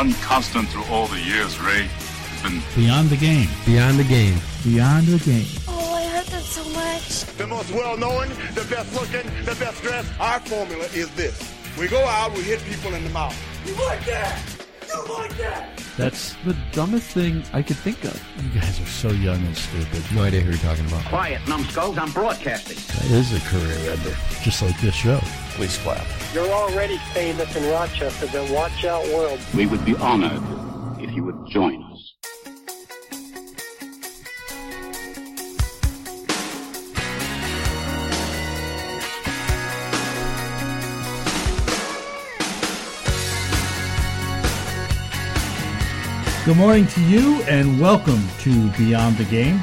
one constant through all the years, Ray, has been Beyond the game. Beyond the game. Beyond the game. Oh, I hurt them so much. The most well known, the best looking, the best dressed. Our formula is this. We go out, we hit people in the mouth. You like that? You like that? That's the dumbest thing I could think of. You guys are so young and stupid. No idea who you're talking about. Quiet, numbskulls, I'm broadcasting. That is a career ender. Just like this show. Please clap. You're already famous in Rochester, the Watch Out World. We would be honored if you would join us. Good morning to you and welcome to Beyond the Game.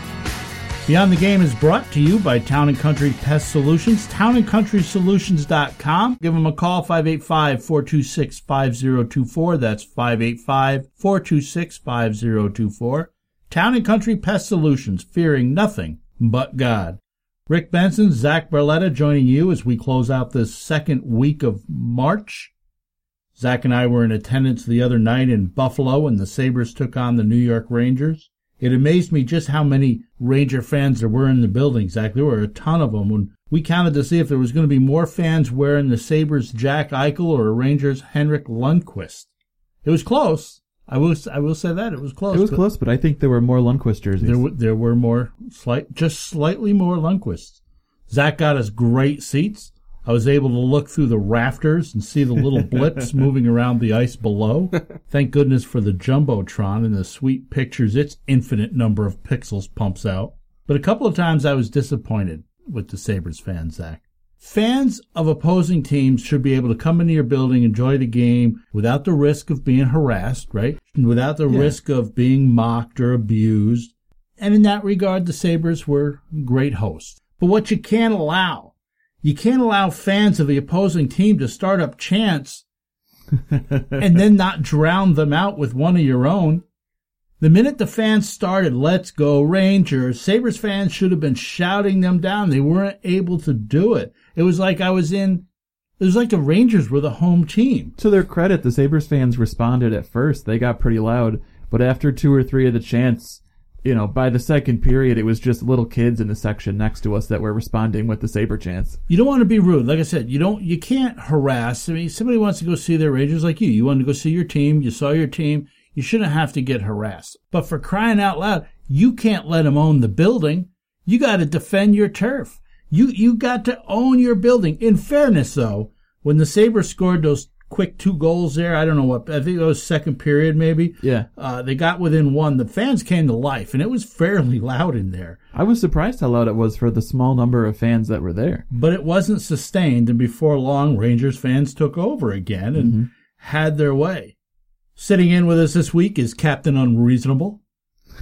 Beyond the Game is brought to you by Town and Country Pest Solutions, townandcountrysolutions.com. Give them a call, 585-426-5024. That's 585-426-5024. Town and Country Pest Solutions, fearing nothing but God. Rick Benson, Zach Barletta joining you as we close out this second week of March. Zach and I were in attendance the other night in Buffalo when the Sabres took on the New York Rangers. It amazed me just how many Ranger fans there were in the building, Zach. There were a ton of them. When we counted to see if there was going to be more fans wearing the Sabres Jack Eichel or Rangers Henrik Lundqvist. It was close. I will, I will say that. It was close. It was but close, but I think there were more Lundqvist jerseys. There, w- there were more, slight, just slightly more Lundqvists. Zach got us great seats. I was able to look through the rafters and see the little blips moving around the ice below. Thank goodness for the Jumbotron and the sweet pictures its infinite number of pixels pumps out. But a couple of times I was disappointed with the Sabres fans, Zach. Fans of opposing teams should be able to come into your building, enjoy the game without the risk of being harassed, right? Without the Yeah. risk of being mocked or abused. And in that regard, the Sabres were great hosts. But what you can't allow, you can't allow fans of the opposing team to start up chants and then not drown them out with one of your own. The minute the fans started, let's go Rangers, Sabres fans should have been shouting them down. They weren't able to do it. It was like I was in, it was like the Rangers were the home team. to their credit, the Sabres fans responded at first. They got pretty loud, but after two or three of the chants, you know, by the second period, it was just little kids in the section next to us that were responding with the Sabre chants. You don't want to be rude. Like I said, you don't, you can't harass. I mean, somebody wants to go see their Rangers like you. You want to go see your team. You saw your team. You shouldn't have to get harassed. But for crying out loud, you can't let them own the building. You got to defend your turf. You, you got to own your building. In fairness, though, when the Sabres scored those quick two goals there, I don't know what, I think it was second period maybe. Yeah. Uh, they got within one. The fans came to life and it was fairly loud in there. I was surprised how loud it was for the small number of fans that were there. but it wasn't sustained, and before long, Rangers fans took over again and had their way. Sitting in with us this week is Captain Unreasonable,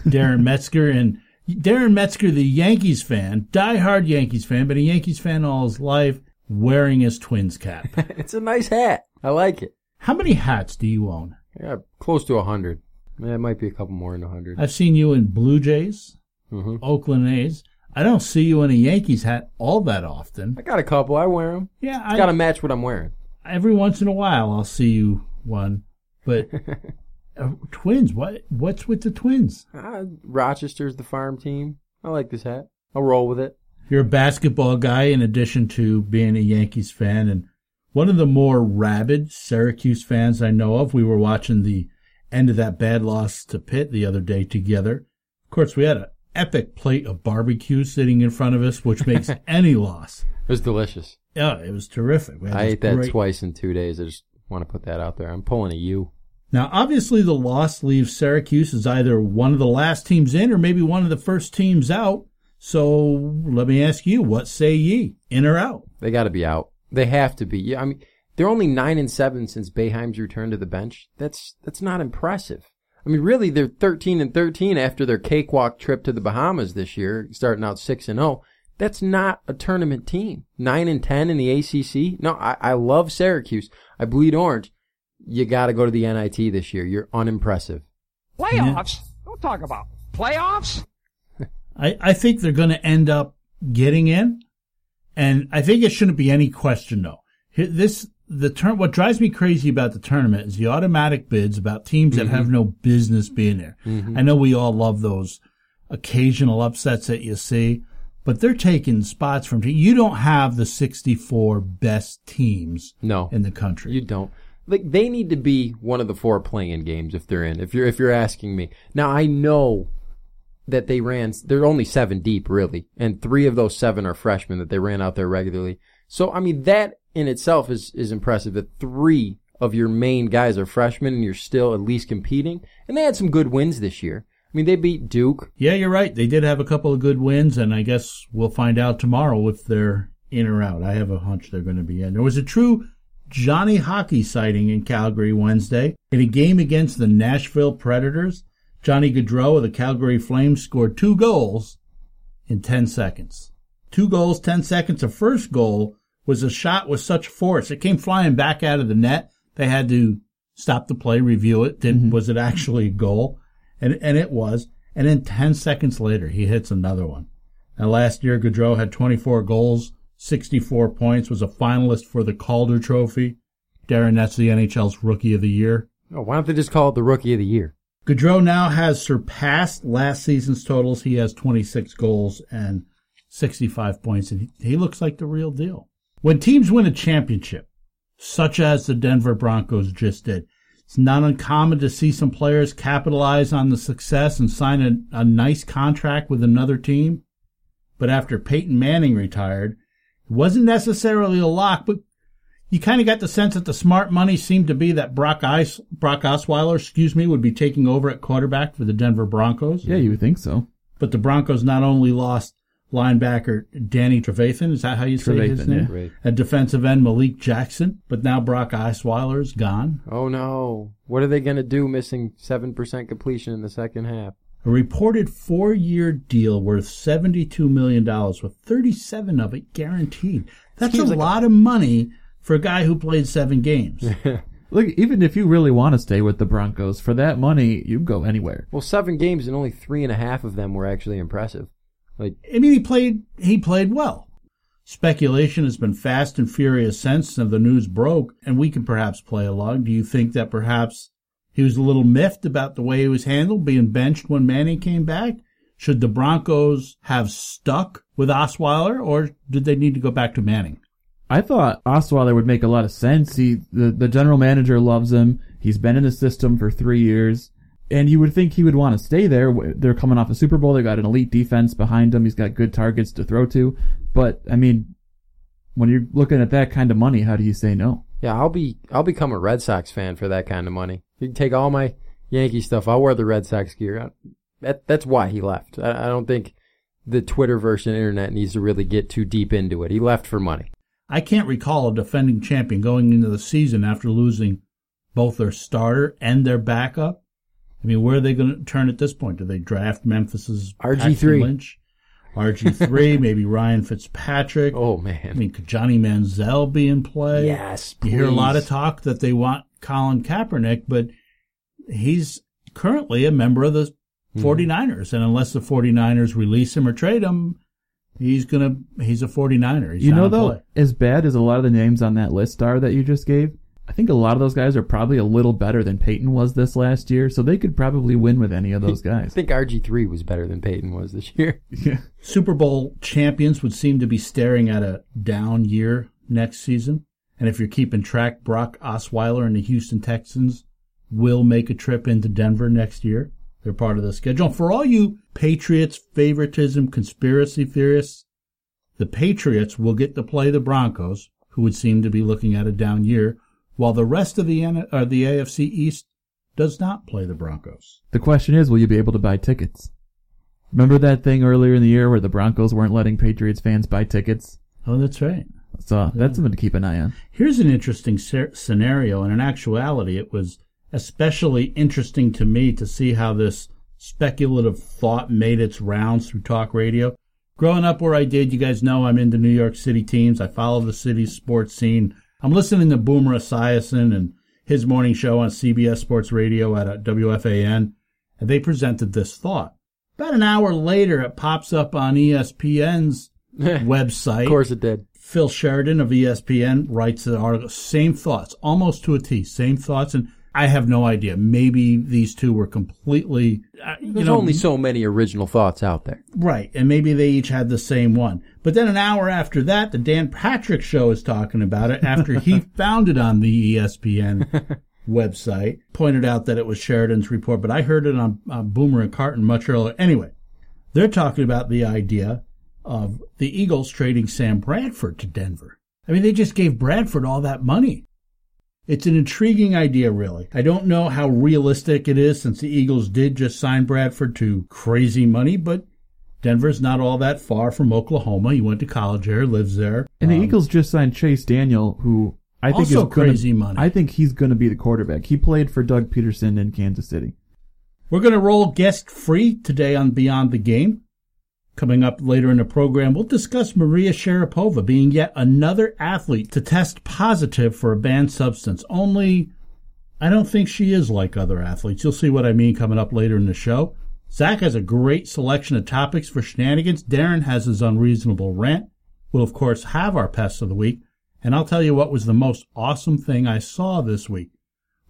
Darren Metzger, and Darren Metzger, the Yankees fan, diehard Yankees fan, but a Yankees fan all his life, wearing his Twins cap. It's a nice hat. I like it. How many hats do you own? Yeah, close to a hundred. Yeah, it might be a couple more than a hundred. I've seen you in Blue Jays, Mhm. Oakland A's. I don't see you in a Yankees hat all that often. I got a couple. I wear them. Yeah, I, got to match what I'm wearing. every once in a while I'll see you one, but uh, twins. What what's with the twins? Uh, Rochester's the farm team. I like this hat. I'll roll with it. You're a basketball guy in addition to being a Yankees fan, and one of the more rabid Syracuse fans I know of. We were watching the end of that bad loss to Pitt the other day together. Of course, we had an epic plate of barbecue sitting in front of us, which makes any loss. It was delicious. Yeah, it was terrific. I ate that great- twice in two days. I just want to put that out there. I'm pulling a U. Now, obviously, the loss leaves Syracuse as either one of the last teams in or maybe one of the first teams out. So let me ask you, what say ye? In or out? They got to be out. They have to be. Yeah, I mean, they're only nine and seven since Boeheim's return to the bench. That's that's not impressive. I mean, really, they're thirteen and thirteen after their cakewalk trip to the Bahamas this year, starting out six and zero. That's not a tournament team. Nine and ten in the ACC. No, I, I love Syracuse. I bleed orange. You got to go to the NIT this year. You're unimpressive. Playoffs? Don't talk about playoffs. I, I think they're going to end up getting in. And I think it shouldn't be any question, though. This, the turn. What drives me crazy about the tournament is the automatic bids about teams that have mm-hmm. no business being there. Mm-hmm. I know we all love those occasional upsets that you see, but they're taking spots from. You don't have the 64 best teams No, in the country. you don't. Like they need to be one of the four playing games if they're in. If you're if you're asking me now, I know that they ran. They're only seven deep, really, and three of those seven are freshmen that they ran out there regularly. So I mean that in itself is is impressive. That three of your main guys are freshmen and you're still at least competing. And they had some good wins this year. I mean, they beat Duke. Yeah, you're right. They did have a couple of good wins, and I guess we'll find out tomorrow if they're in or out. I have a hunch they're going to be in. There was a true Johnny Hockey sighting in Calgary Wednesday. In a game against the Nashville Predators, Johnny Gaudreau of the Calgary Flames scored two goals in 10 seconds. Two goals, 10 seconds. The first goal was a shot with such force. It came flying back out of the net. They had to stop the play, review it. Did, mm-hmm. Was it actually a goal? And, and it was. And then 10 seconds later, he hits another one. Now last year, Gaudreau had 24 goals, 64 points, was a finalist for the Calder Trophy. Darren, that's the NHL's Rookie of the Year. Oh, why don't they just call it the Rookie of the Year? Gaudreau now has surpassed last season's totals. He has 26 goals and 65 points, and he, looks like the real deal. When teams win a championship, such as the Denver Broncos just did, it's not uncommon to see some players capitalize on the success and sign a, a nice contract with another team. But after Peyton Manning retired, it wasn't necessarily a lock, but you kind of got the sense that the smart money seemed to be that Brock, Ice, Brock Osweiler, excuse me, would be taking over at quarterback for the Denver Broncos. Yeah, you would think so. But the Broncos not only lost linebacker Danny Trevathan, is that how you say his Trevathan, name? yeah. Right. A defensive end Malik Jackson, but now Brock Osweiler is gone. Oh no. What are they going to do missing 7% completion in the second half? A reported four-year deal worth $72 million, with 37 of it guaranteed. That's a Seems like a- lot of money for a guy who played seven games. Look, even if you really want to stay with the Broncos, for that money, you go anywhere. Well, seven games and only three and a half of them were actually impressive. Like, I mean, he played he played well. Speculation has been fast and furious since the news broke, and we can perhaps play along. Do you think that perhaps he was a little miffed about the way he was handled, being benched when Manning came back? Should the Broncos have stuck with Osweiler, or did they need to go back to Manning? I thought Osweiler would make a lot of sense. He, the, the general manager loves him. He's been in the system for three years. And you would think he would want to stay there. They're coming off a Super Bowl. They got an elite defense behind him. He's got good targets to throw to. But, I mean, when you're looking at that kind of money, how do you say no? yeah, I'll be, I'll become a Red Sox fan for that kind of money. You can take all my Yankee stuff. I'll wear the Red Sox gear. That, that's why he left. I, I don't think the Twitter version internet needs to really get too deep into it. He left for money. I can't recall a defending champion going into the season after losing both their starter and their backup. I mean, where are they going to turn at this point? Do they draft Memphis's RG3. Paxton Lynch, RG three, maybe Ryan Fitzpatrick? Oh man! I mean, could Johnny Manziel be in play? Yes, Please. You hear a lot of talk that they want Colin Kaepernick, but he's currently a member of the Hmm. 49ers. And unless the 49ers release him or trade him, he's going to, he's a 49er. He's you know, though, play. as bad as a lot of the names on that list are that you just gave, I think a lot of those guys are probably a little better than Peyton was this last year, so they could probably win with any of those guys. I think RG3 was better than Peyton was this year. yeah. Super Bowl champions would seem to be staring at a down year next season. And if you're keeping track, Brock Osweiler and the Houston Texans will make a trip into Denver next year. They're part of the schedule. For all you Patriots favoritism conspiracy theorists, the Patriots will get to play the Broncos, who would seem to be looking at a down year, while the rest of the N- or the AFC East does not play the Broncos. The question is, will you be able to buy tickets? Remember that thing earlier in the year where the Broncos weren't letting Patriots fans buy tickets? Oh, that's right. So that's something to keep an eye on. Here's an interesting scer- scenario, and in actuality, it was especially interesting to me to see how this speculative thought made its rounds through talk radio. Growing up where I did, you guys know I'm into New York City teams. I follow the city's sports scene. I'm listening to Boomer Esiason and his morning show on CBS Sports Radio at uh, WFAN, and they presented this thought. About an hour later, it pops up on ESPN's website Of course it did. Phil Sheridan of ESPN writes the article, same thoughts, almost to a T, same thoughts. And I have no idea. Maybe these two were completely, uh, you There's know, only so many original thoughts out there. Right, and maybe they each had the same one. But then an hour after that, the Dan Patrick Show is talking about it after he found it on the ESPN website, pointed out that it was Sheridan's report, but I heard it on, on Boomer and Carton much earlier. Anyway, they're talking about the idea of the Eagles trading Sam Bradford to Denver. I mean, they just gave Bradford all that money. It's an intriguing idea, really. I don't know how realistic it is since the Eagles did just sign Bradford to crazy money, but Denver's not all that far from Oklahoma. He went to college there, lives there. And the Um, Eagles just signed Chase Daniel, who I think is gonna, crazy money. I think he's going to be the quarterback. He played for Doug Pederson in Kansas City. We're going to roll guest free today on Beyond the Game. Coming up later in the program, we'll discuss Maria Sharapova being yet another athlete to test positive for a banned substance. Only, I don't think she is like other athletes. You'll see what I mean coming up later in the show. Zach has a great selection of topics for shenanigans. Darren has his unreasonable rant. We'll, of course, have our pests of the week. And I'll tell you what was the most awesome thing I saw this week.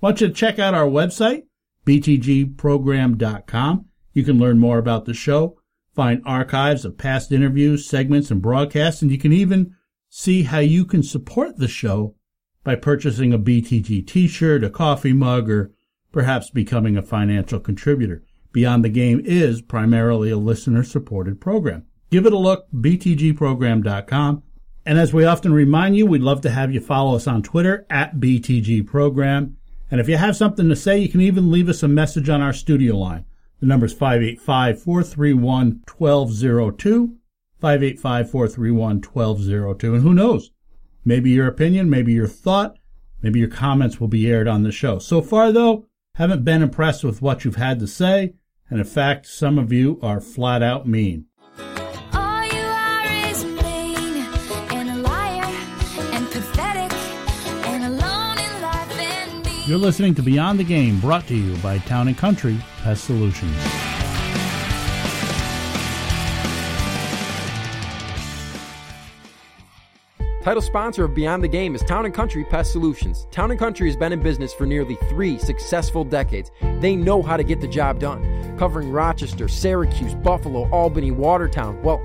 Want you to check out our website, btgprogram.com. You can learn more about the show, find archives of past interviews, segments, and broadcasts, and you can even see how you can support the show by purchasing a BTG t-shirt, a coffee mug, or perhaps becoming a financial contributor. Beyond the Game is primarily a listener-supported program. Give it a look, btgprogram.com. And as we often remind you, we'd love to have you follow us on Twitter at BTGProgram. And if you have something to say, you can even leave us a message on our studio line. The number is 585-431-1202, 585-431-1202. And who knows? Maybe your opinion, maybe your thought, maybe your comments will be aired on the show. So far though, haven't been impressed with what you've had to say. And in fact, some of you are flat out mean. You're listening to Beyond the Game, brought to you by Town and Country Pest Solutions. Title sponsor of Beyond the Game is Town & Country Pest Solutions. Town & Country has been in business for nearly three successful decades. They know how to get the job done, covering Rochester, Syracuse, Buffalo, Albany, Watertown. Well,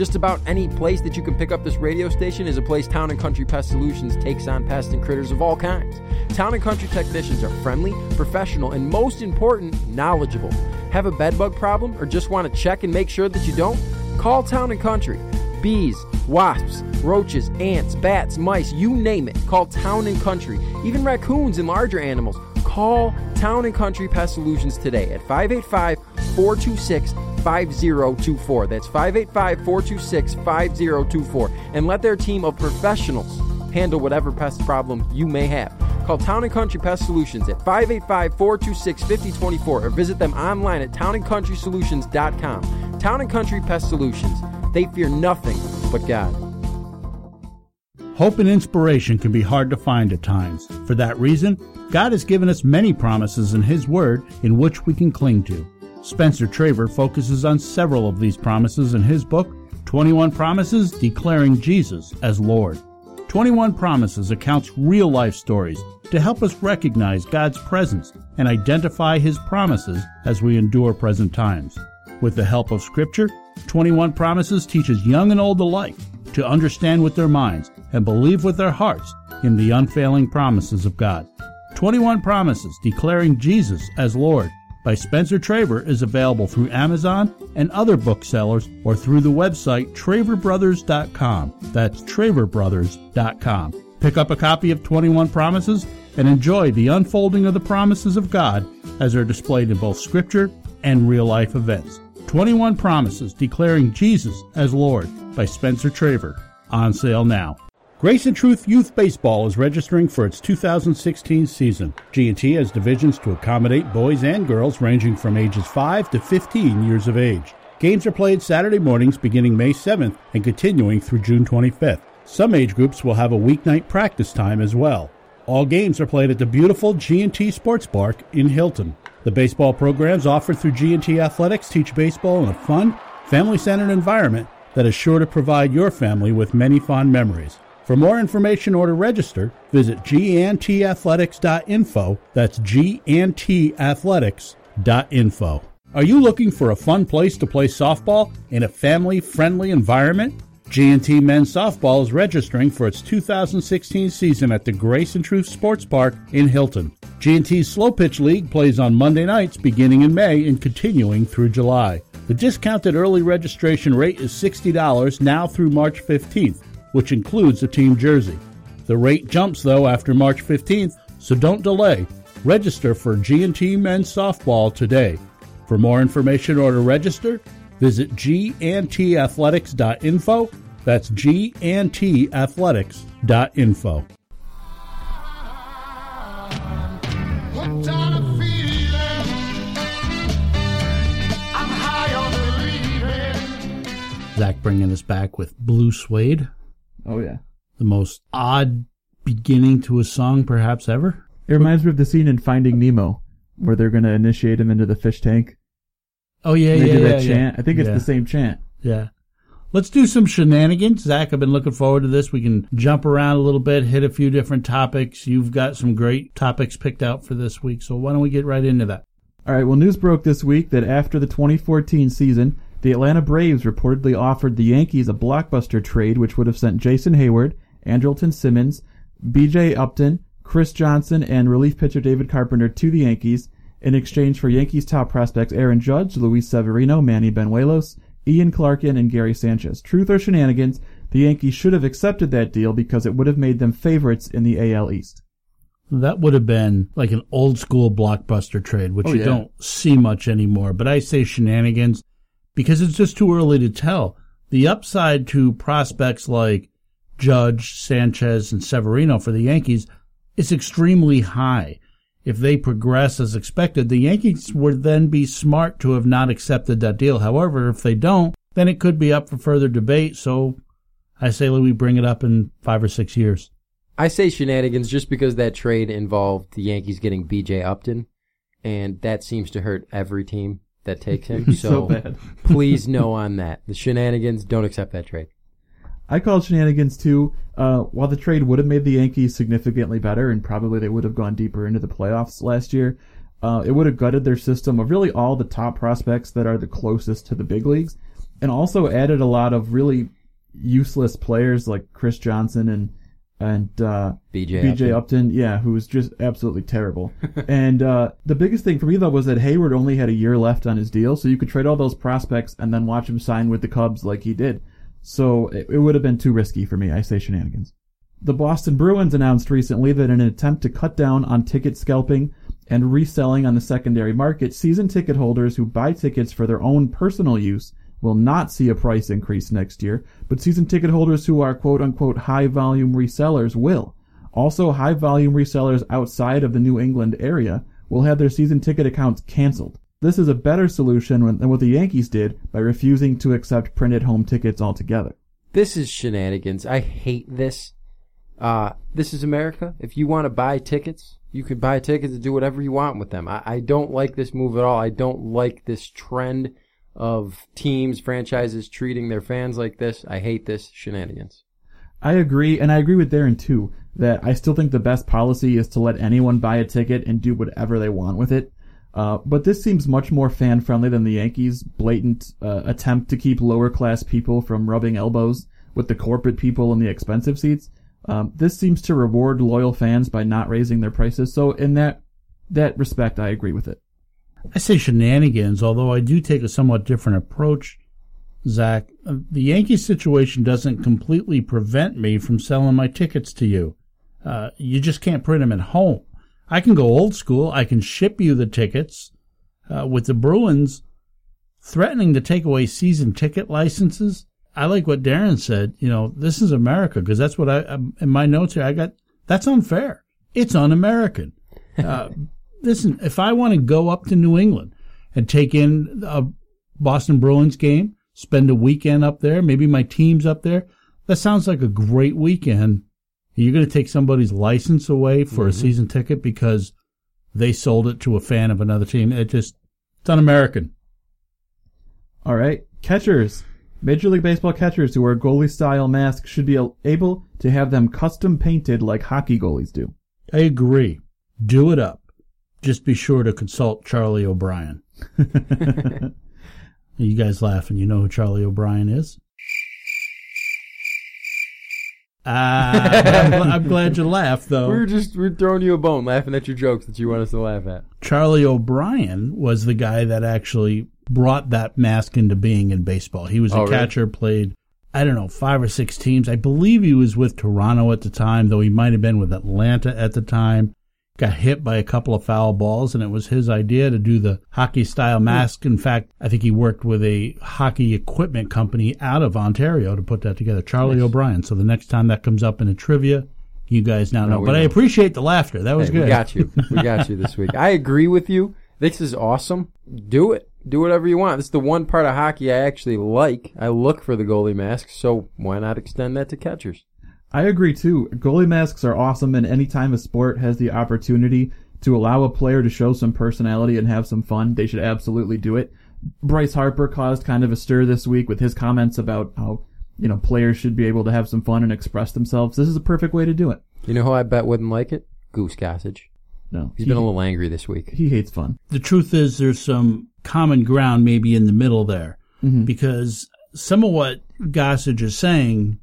just about any place that you can pick up this radio station is a place Town & Country Pest Solutions takes on pests and critters of all kinds. Town & Country technicians are friendly, professional, and most important, knowledgeable. Have a bedbug problem or just want to check and make sure that you don't? Call Town & Country. Bees, wasps, roaches, ants, bats, mice, you name it. Call Town and Country. Even raccoons and larger animals. Call Town and Country Pest Solutions today at 585 426 5024. That's 585 426 5024. And let their team of professionals handle whatever pest problem you may have. Call Town and Country Pest Solutions at 585 426 5024 or visit them online at townandcountrysolutions.com. Town and Country Pest Solutions. They fear nothing but God. Hope and inspiration can be hard to find at times. For that reason, God has given us many promises in His Word in which we can cling to. Spencer Traver focuses on several of these promises in his book, 21 Promises Declaring Jesus as Lord. 21 Promises accounts real life stories to help us recognize God's presence and identify His promises as we endure present times. With the help of Scripture, 21 Promises teaches young and old alike to understand with their minds and believe with their hearts in the unfailing promises of God. 21 Promises Declaring Jesus as Lord by Spencer Traver is available through Amazon and other booksellers or through the website traverbrothers.com. That's traverbrothers.com. Pick up a copy of 21 Promises and enjoy the unfolding of the promises of God as they're displayed in both Scripture and real life events. 21 Promises Declaring Jesus as Lord by Spencer Traver. On sale now. Grace and Truth Youth Baseball is registering for its 2016 season. G&T has divisions to accommodate boys and girls ranging from ages 5 to 15 years of age. Games are played Saturday mornings beginning May 7th and continuing through June 25th. Some age groups will have a weeknight practice time as well. All games are played at the beautiful G&T Sports Park in Hilton. The baseball programs offered through G&T Athletics teach baseball in a fun, family-centered environment that is sure to provide your family with many fond memories. For more information or to register, visit gntathletics.info. That's gntathletics.info. Are you looking for a fun place to play softball in a family-friendly environment? G&T Men's Softball is registering for its 2016 season at the Grace and Truth Sports Park in Hilton. G&T's Slow Pitch League plays on Monday nights beginning in May and continuing through July. The discounted early registration rate is $60 now through March 15th, which includes a team jersey. The rate jumps though after March 15th, so don't delay. Register for G&T Men's Softball today. For more information or to register, visit gntathletics.info. That's gntathletics.info. Zach bringing us back with Blue Suede, Oh yeah. the most odd beginning to a song perhaps ever. It reminds me of the scene in Finding Nemo where they're going to initiate him into the fish tank. Oh yeah, And they yeah, do yeah, that yeah. chant. I think it's Yeah. the same chant. Yeah. Let's do some shenanigans. Zach, I've been looking forward to this. We can jump around a little bit, hit a few different topics. You've got some great topics picked out for this week, so why don't we get right into that? All right. Well, news broke this week that after the 2014 season, the Atlanta Braves reportedly offered the Yankees a blockbuster trade, which would have sent Jason Heyward, Andrelton Simmons, B.J. Upton, Chris Johnson, and relief pitcher David Carpenter to the Yankees in exchange for Yankees top prospects Aaron Judge, Luis Severino, Manny Banuelos, Ian Clarkin, and Gary Sanchez. Truth or shenanigans, the Yankees should have accepted that deal because it would have made them favorites in the AL East. That would have been like an old school blockbuster trade, which Oh, you yeah. don't see much anymore. But I say shenanigans because it's just too early to tell. The upside to prospects like Judge, Sanchez, and Severino for the Yankees is extremely high. If they progress as expected, the Yankees would then be smart to have not accepted that deal. However, if they don't, then it could be up for further debate. So I say we bring it up in five or six years. I say shenanigans just because that trade involved the Yankees getting B.J. Upton, and that seems to hurt every team that takes him. So bad. please no on that. The shenanigans don't accept that trade. I called shenanigans too. Uh, while the trade would have made the Yankees significantly better, and probably they would have gone deeper into the playoffs last year, uh, it would have gutted their system of really all the top prospects that are the closest to the big leagues, and also added a lot of really useless players like Chris Johnson and and uh, B.J. BJ Upton. Upton, yeah, who was just absolutely terrible. and uh, the biggest thing for me though was that Heyward only had a year left on his deal, so you could trade all those prospects and then watch him sign with the Cubs like he did. So it, it would have been too risky for me. I say shenanigans. The Boston Bruins announced recently that in an attempt to cut down on ticket scalping and reselling on the secondary market, season ticket holders who buy tickets for their own personal use will not see a price increase next year, but season ticket holders who are quote unquote high volume resellers will. Also, high volume resellers outside of the New England area will have their season ticket accounts canceled. This is a better solution than what the Yankees did by refusing to accept printed home tickets altogether. This is shenanigans. I hate this. Uh, this is America. If you want to buy tickets, you can buy tickets and do whatever you want with them. I, I don't like this move at all. I don't like this trend of teams, franchises treating their fans like this. I hate this shenanigans. I agree, and I agree with Darren too, that I still think the best policy is to let anyone buy a ticket and do whatever they want with it. Uh, but this seems much more fan friendly than the Yankees' blatant uh, attempt to keep lower class people from rubbing elbows with the corporate people in the expensive seats. Um, this seems to reward loyal fans by not raising their prices. So in that that respect, I agree with it. I say shenanigans, although I do take a somewhat different approach, Zach. The Yankees situation doesn't completely prevent me from selling my tickets to you. Uh, you just can't print them at home. I can go old school. I can ship you the tickets. Uh, with the Bruins threatening to take away season ticket licenses, I like what Darren said. You know, this is America because that's what I um, in my notes here. I got that's unfair. It's un-American. Uh, listen, if I want to go up to New England and take in a Boston Bruins game, spend a weekend up there, maybe my team's up there, that sounds like a great weekend. You're going to take somebody's license away for a mm-hmm. season ticket because they sold it to a fan of another team. It just, it's un-American. All right, catchers. Major League Baseball catchers who wear goalie style masks should be able to have them custom painted like hockey goalies do. I agree. Do it up. Just be sure to consult Charlie O'Brien. you guys laughing. You know who Charlie O'Brien is? Ah, I'm, gl- I'm glad you laughed, though. We're just we're throwing you a bone, laughing at your jokes that you want us to laugh at. Charlie O'Brien was the guy that actually brought that mask into being in baseball. He was a Oh, really? catcher, played, I don't know, five or six teams. I believe he was with Toronto at the time, though he might have been with Atlanta at the time. Got hit by a couple of foul balls, and it was his idea to do the hockey style mask. In fact, I think he worked with a hockey equipment company out of Ontario to put that together. Charlie O'Brien. So the next time that comes up in a trivia, you guys now oh, know. we But I appreciate the laughter. That was Hey, good. We got you. We got you this week. I agree with you. This is awesome. Do it. Do whatever you want. This is the one part of hockey I actually like. I look for the goalie mask, so why not extend that to catchers? I agree too. Goalie masks are awesome, and any time a sport has the opportunity to allow a player to show some personality and have some fun, they should absolutely do it. Bryce Harper caused kind of a stir this week with his comments about how, you know, players should be able to have some fun and express themselves. This is a perfect way to do it. You know who I bet wouldn't like it? Goose Gossage. No, He's he, been a little angry this week. he hates fun. the truth is there's some common ground maybe in the middle there mm-hmm. because some of what Gossage is saying,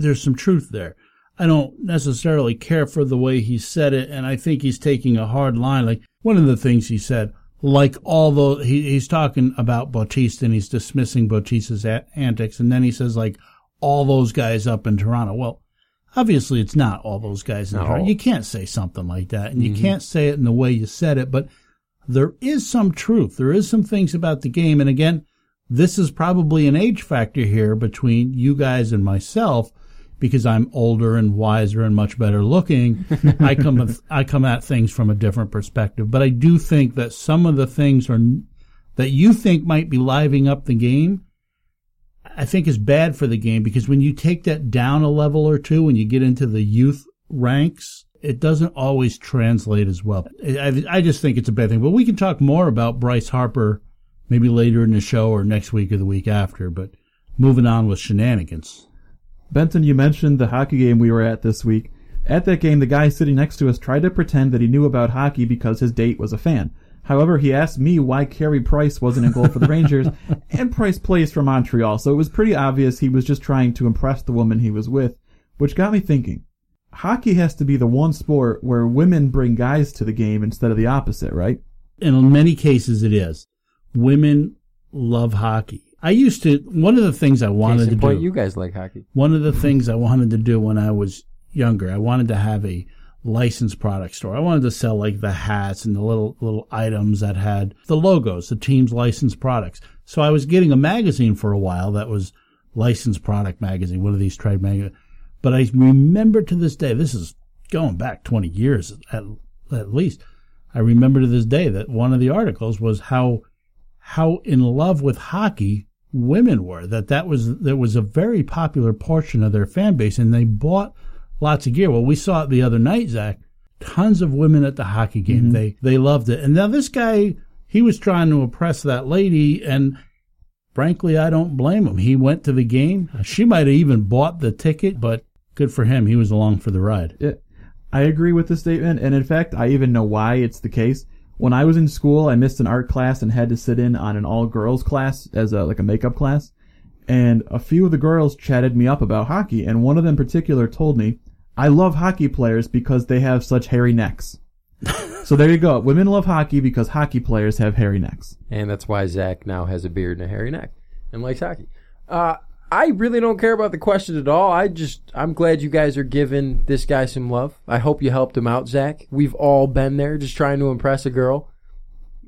there's some truth there. I don't necessarily care for the way he said it, and I think he's taking a hard line. Like one of the things he said, like all the he, he's talking about Bautista and he's dismissing Bautista's a- antics, and then he says like all those guys up in Toronto. Well, obviously it's not all those guys in No. Toronto. You can't say something like that, and you mm-hmm. can't say it in the way you said it, but there is some truth. There is some things about the game. And again, this is probably an age factor here between you guys and myself because I'm older and wiser and much better looking. I come, I come at things from a different perspective, but I do think that some of the things are that you think might be livening up the game. I think is bad for the game because when you take that down a level or two, when you get into the youth ranks, it doesn't always translate as well. I, I just think it's a bad thing. But we can talk more about Bryce Harper maybe later in the show or next week or the week after. But moving on with shenanigans. Benton, you mentioned the hockey game we were at this week. At that game, the guy sitting next to us tried to pretend that he knew about hockey because his date was a fan. However, he asked me why Carey Price wasn't in goal for the Rangers, and Price plays for Montreal, so it was pretty obvious he was just trying to impress the woman he was with, which got me thinking. Hockey has to be the one sport where women bring guys to the game instead of the opposite, right? In many cases, it is. Women love hockey. I used to, one of the things I wanted to in point, do. you guys like hockey. One of the things I wanted to do when I was younger, I wanted to have a licensed product store. I wanted to sell like the hats and the little little items that had the logos, the team's licensed products. So I was getting a magazine for a while that was licensed product magazine, one of these trade magazines. But I remember to this day, this is going back 20 years at, at least. I remember to this day that one of the articles was how how in love with hockey women were. That that was there was a very popular portion of their fan base, and they bought lots of gear. Well, we saw it the other night, Zach. Tons of women at the hockey game. Mm-hmm. They they loved it. And now this guy, he was trying to impress that lady, and frankly, I don't blame him. He went to the game. She might have even bought the ticket, but good for him. He was along for the ride. Yeah, I agree with the statement, and in fact, I even know why it's the case. When I was in school, I missed an art class and had to sit in on an all girls class as a like a makeup class, and a few of the girls chatted me up about hockey, and one of them in particular told me, "I love hockey players because they have such hairy necks." so there you go. Women love hockey because hockey players have hairy necks. And that's why Zach now has a beard and a hairy neck and likes hockey. Uh, I really don't care about the question at all. I just, I'm glad you guys are giving this guy some love. I hope you helped him out, Zach. We've all been there just trying to impress a girl.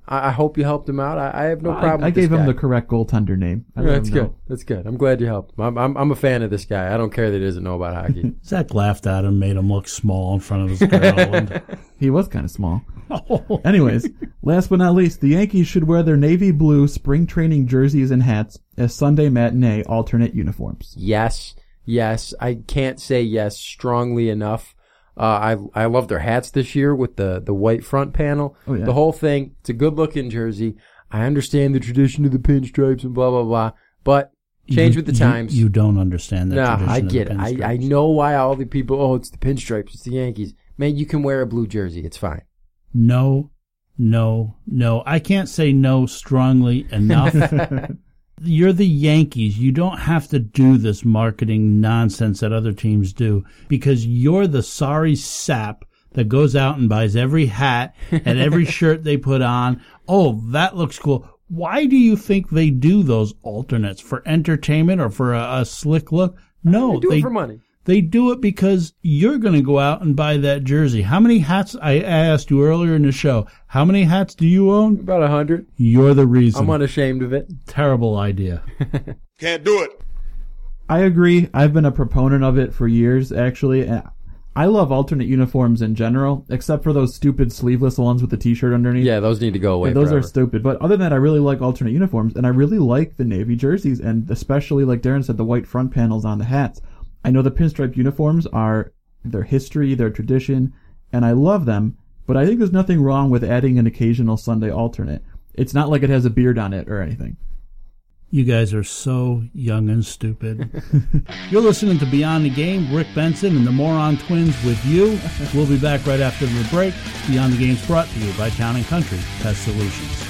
I, I hope you helped him out. I, I have no problem I, I with this gave him guy. the correct goaltender name. I let That's him know. good. That's good. I'm glad you helped. I'm, I'm, I'm a fan of this guy. I don't care that he doesn't know about hockey. Zach laughed at him, made him look small in front of his girl. and, He was kind of small. Oh. Anyways, last but not least, the Yankees should wear their navy blue spring training jerseys and hats as Sunday matinee alternate uniforms. Yes, yes. I can't say yes strongly enough. Uh, I I love their hats this year with the the white front panel. Oh, yeah. The whole thing. It's a good looking jersey. I understand the tradition of the pinstripes and blah blah blah, but Change You- with the you- times. You, don't understand that. Tradition I get it. I, I know why all the people. Oh, it's the pinstripes. It's the Yankees. Man, you can wear a blue jersey. It's fine. No, no, no. I can't say no strongly enough. You're the Yankees. You don't have to do this marketing nonsense that other teams do because you're the sorry sap that goes out and buys every hat and every shirt they put on. Oh, that looks cool. Why do you think they do those alternates for entertainment or for a, a slick look? No, They do they it for money. They do it because you're going to go out and buy that jersey. How many hats? I asked you earlier in the show. How many hats do you own? About a hundred. You're the reason. I'm unashamed of it. Terrible idea. Can't do it. I agree. I've been a proponent of it for years, actually. and I love alternate uniforms in general, except for those stupid sleeveless ones with the T-shirt underneath. Yeah, those need to go away. Yeah, those forever. are stupid. But other than that, I really like alternate uniforms, and I really like the navy jerseys, and especially, like Darren said, the white front panels on the hats. I know the pinstripe uniforms are their history, their tradition, and I love them. But I think there's nothing wrong with adding an occasional Sunday alternate. It's not like it has a beard on it or anything. You guys are so young and stupid. You're listening to Beyond the Game. Rick Benson and the Moron Twins with you. We'll be back right after the break. Beyond the Game's brought to you by Town and Country Pest Solutions.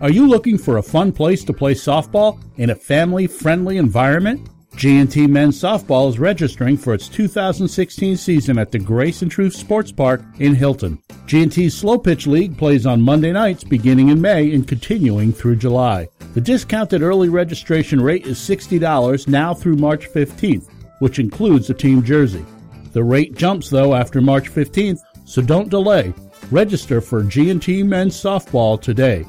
Are you looking for a fun place to play softball in a family friendly environment? G&T Men's Softball is registering for its 2016 season at the Grace and Truth Sports Park in Hilton. G&T's Slow Pitch League plays on Monday nights beginning in May and continuing through July. The discounted early registration rate is $60 now through March 15th, which includes a team jersey. The rate jumps though after March 15th, so don't delay. Register for G&T Men's Softball today.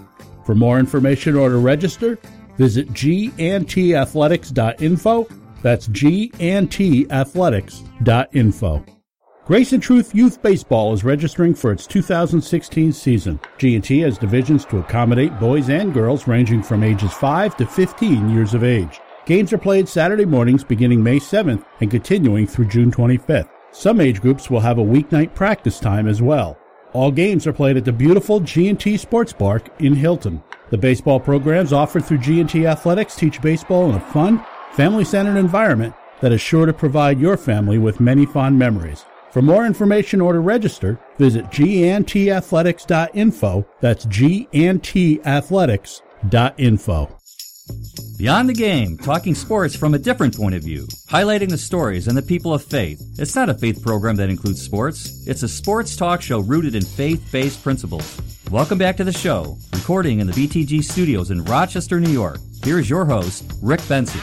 For more information or to register, visit gandtathletics.info. That's gandtathletics.info. Grace and Truth Youth Baseball is registering for its 2016 season. G&T has divisions to accommodate boys and girls ranging from ages 5 to 15 years of age. Games are played Saturday mornings beginning May 7th and continuing through June 25th. Some age groups will have a weeknight practice time as well. All games are played at the beautiful G&T Sports Park in Hilton. The baseball programs offered through G&T Athletics teach baseball in a fun, family-centered environment that is sure to provide your family with many fond memories. For more information or to register, visit ganthathletics.info. That's ganthathletics.info. Beyond the Game, talking sports from a different point of view, highlighting the stories and the people of faith. It's not a faith program that includes sports, it's a sports talk show rooted in faith based principles. Welcome back to the show, recording in the BTG studios in Rochester, New York. Here's your host, Rick Benson.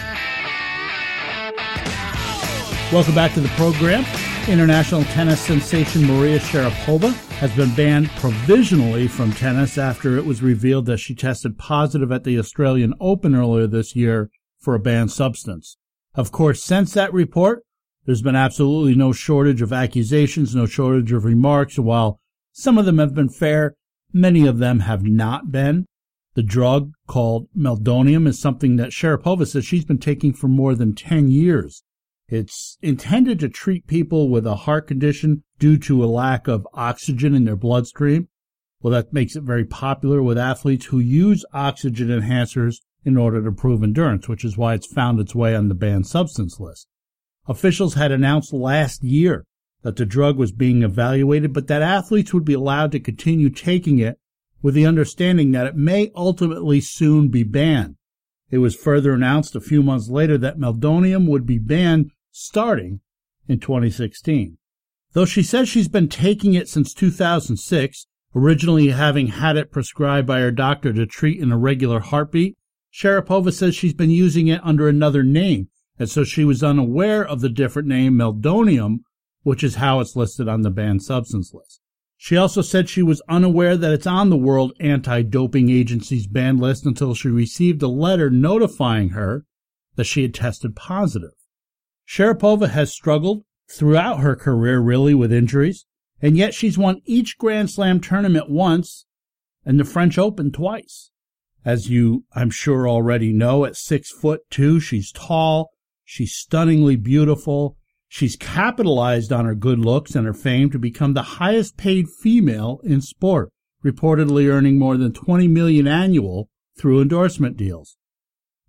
Welcome back to the program. International tennis sensation Maria Sharapova has been banned provisionally from tennis after it was revealed that she tested positive at the Australian Open earlier this year for a banned substance. Of course, since that report, there's been absolutely no shortage of accusations, no shortage of remarks. While some of them have been fair, many of them have not been. The drug called meldonium is something that Sharapova says she's been taking for more than 10 years. It's intended to treat people with a heart condition due to a lack of oxygen in their bloodstream. Well, that makes it very popular with athletes who use oxygen enhancers in order to prove endurance, which is why it's found its way on the banned substance list. Officials had announced last year that the drug was being evaluated, but that athletes would be allowed to continue taking it with the understanding that it may ultimately soon be banned. It was further announced a few months later that meldonium would be banned starting in 2016. Though she says she's been taking it since 2006, originally having had it prescribed by her doctor to treat an irregular heartbeat, Sharapova says she's been using it under another name, and so she was unaware of the different name meldonium, which is how it's listed on the banned substance list. She also said she was unaware that it's on the World Anti-Doping Agency's banned list until she received a letter notifying her that she had tested positive. Sharapova has struggled throughout her career really with injuries, and yet she's won each Grand Slam tournament once and the French Open twice. As you, I'm sure already know, at six foot two, she's tall, she's stunningly beautiful, she's capitalized on her good looks and her fame to become the highest paid female in sport, reportedly earning more than 20 million annual through endorsement deals.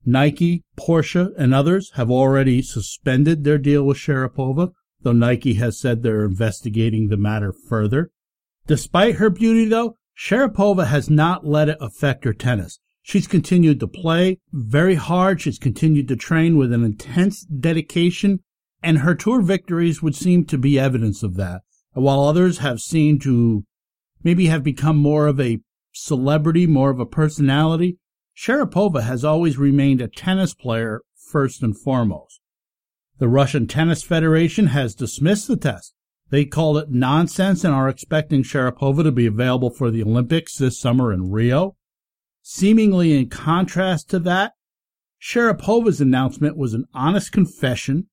Nike, Porsche, and others have already suspended their deal with Sharapova, though Nike has said they're investigating the matter further. Despite her beauty, though, Sharapova has not let it affect her tennis. She's continued to play very hard. She's continued to train with an intense dedication, and her tour victories would seem to be evidence of that. While others have seemed to maybe have become more of a celebrity, more of a personality, Sharapova has always remained a tennis player first and foremost. The Russian Tennis Federation has dismissed the test. They called it nonsense and are expecting Sharapova to be available for the Olympics this summer in Rio. Seemingly in contrast to that, Sharapova's announcement was an honest confession,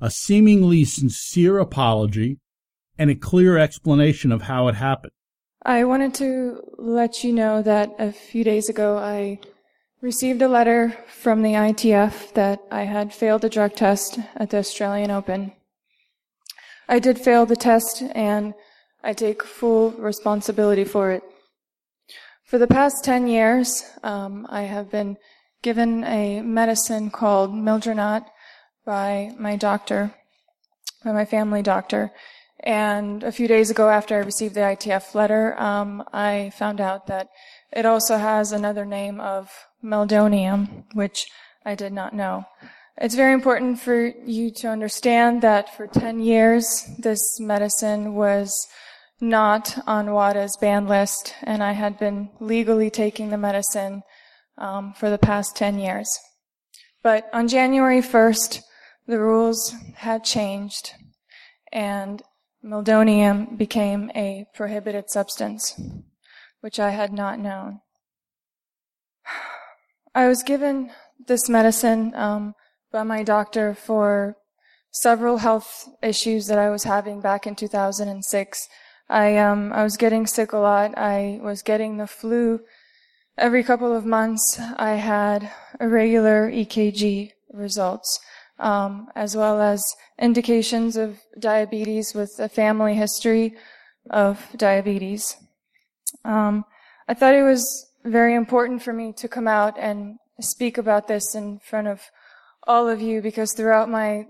a seemingly sincere apology, and a clear explanation of how it happened. I wanted to let you know that a few days ago I received a letter from the ITF that I had failed a drug test at the Australian Open. I did fail the test and I take full responsibility for it. For the past 10 years, um, I have been given a medicine called Mildronat by my doctor, by my family doctor. And a few days ago after I received the ITF letter, um, I found out that it also has another name of meldonium, which I did not know. It's very important for you to understand that for 10 years, this medicine was not on WADA's ban list, and I had been legally taking the medicine um, for the past 10 years. But on January 1st, the rules had changed, and meldonium became a prohibited substance, which I had not known. I was given this medicine um, by my doctor for several health issues that I was having back in 2006. I um I was getting sick a lot. I was getting the flu every couple of months. I had irregular EKG results, um, as well as indications of diabetes with a family history of diabetes. Um, I thought it was very important for me to come out and speak about this in front of all of you because throughout my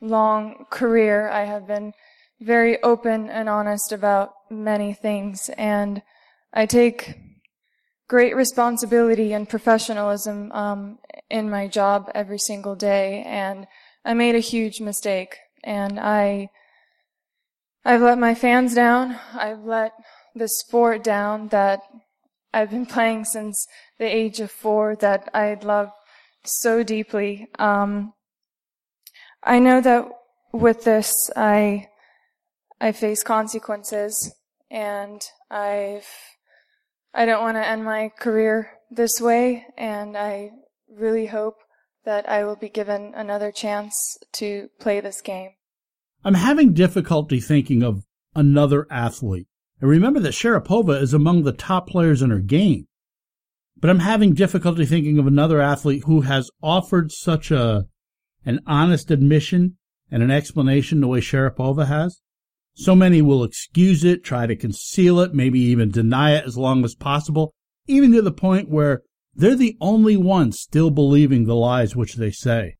long career, I have been very open and honest about many things. And I take great responsibility and professionalism um, in my job every single day. And I made a huge mistake. And I, I've let my fans down. I've let the sport down that I've been playing since the age of four that I love so deeply. Um, I know that with this, I I face consequences and I've, I don't want to end my career this way and I really hope that I will be given another chance to play this game. I'm having difficulty thinking of another athlete. And remember that Sharapova is among the top players in her game. But I'm having difficulty thinking of another athlete who has offered such a an honest admission and an explanation the way Sharapova has. So many will excuse it, try to conceal it, maybe even deny it as long as possible, even to the point where they're the only ones still believing the lies which they say.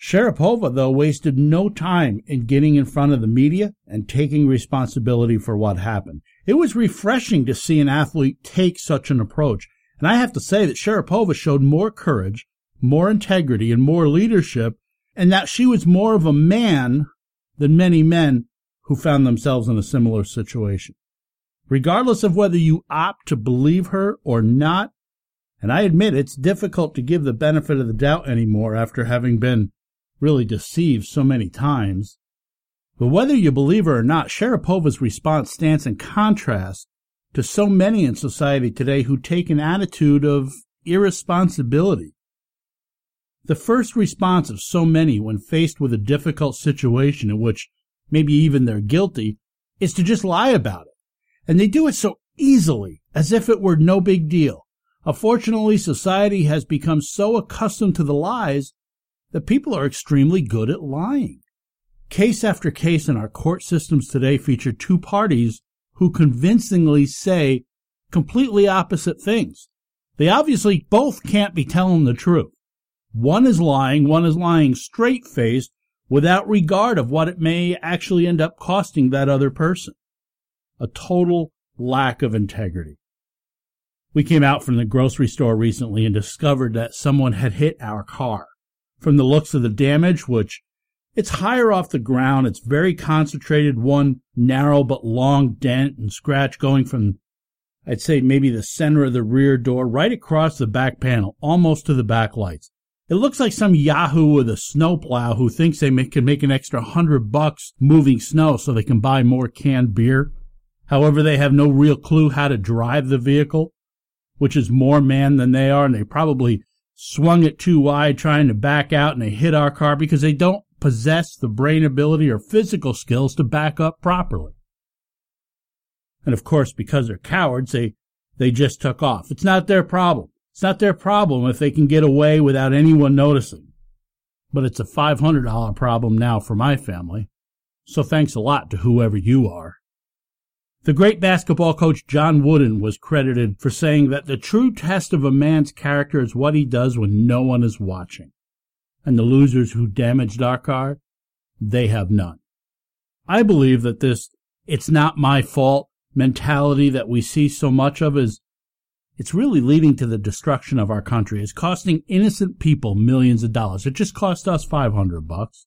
Sharapova, though, wasted no time in getting in front of the media and taking responsibility for what happened. It was refreshing to see an athlete take such an approach. And I have to say that Sharapova showed more courage, more integrity, and more leadership, and that she was more of a man than many men who found themselves in a similar situation. Regardless of whether you opt to believe her or not, and I admit it's difficult to give the benefit of the doubt anymore after having been really deceived so many times. But whether you believe her or not, Sharapova's response stands in contrast to so many in society today who take an attitude of irresponsibility. The first response of so many when faced with a difficult situation in which maybe even they're guilty, is to just lie about it. And they do it so easily, as if it were no big deal. Unfortunately, society has become so accustomed to the lies that people are extremely good at lying. Case after case in our court systems today feature two parties who convincingly say completely opposite things. They obviously both can't be telling the truth. One is lying, one is lying straight faced without regard of what it may actually end up costing that other person. A total lack of integrity. We came out from the grocery store recently and discovered that someone had hit our car. From the looks of the damage, which it's higher off the ground, it's very concentrated, one narrow but long dent and scratch going from, I'd say maybe the center of the rear door right across the back panel, almost to the back lights. It looks like some yahoo with a snowplow who thinks they make, can make an extra hundred bucks moving snow so they can buy more canned beer. However, they have no real clue how to drive the vehicle, which is more man than they are, and they probably swung it too wide trying to back out and they hit our car because they don't possess the brain ability or physical skills to back up properly. And of course, because they're cowards, they, they just took off. It's not their problem. It's not their problem if they can get away without anyone noticing. But it's a $500 problem now for my family. So thanks a lot to whoever you are. The great basketball coach John Wooden was credited for saying that the true test of a man's character is what he does when no one is watching. And the losers who damaged our car, they have none. I believe that this it's not my fault mentality that we see so much of is it's really leading to the destruction of our country. It's costing innocent people millions of dollars. It just cost us 500 bucks.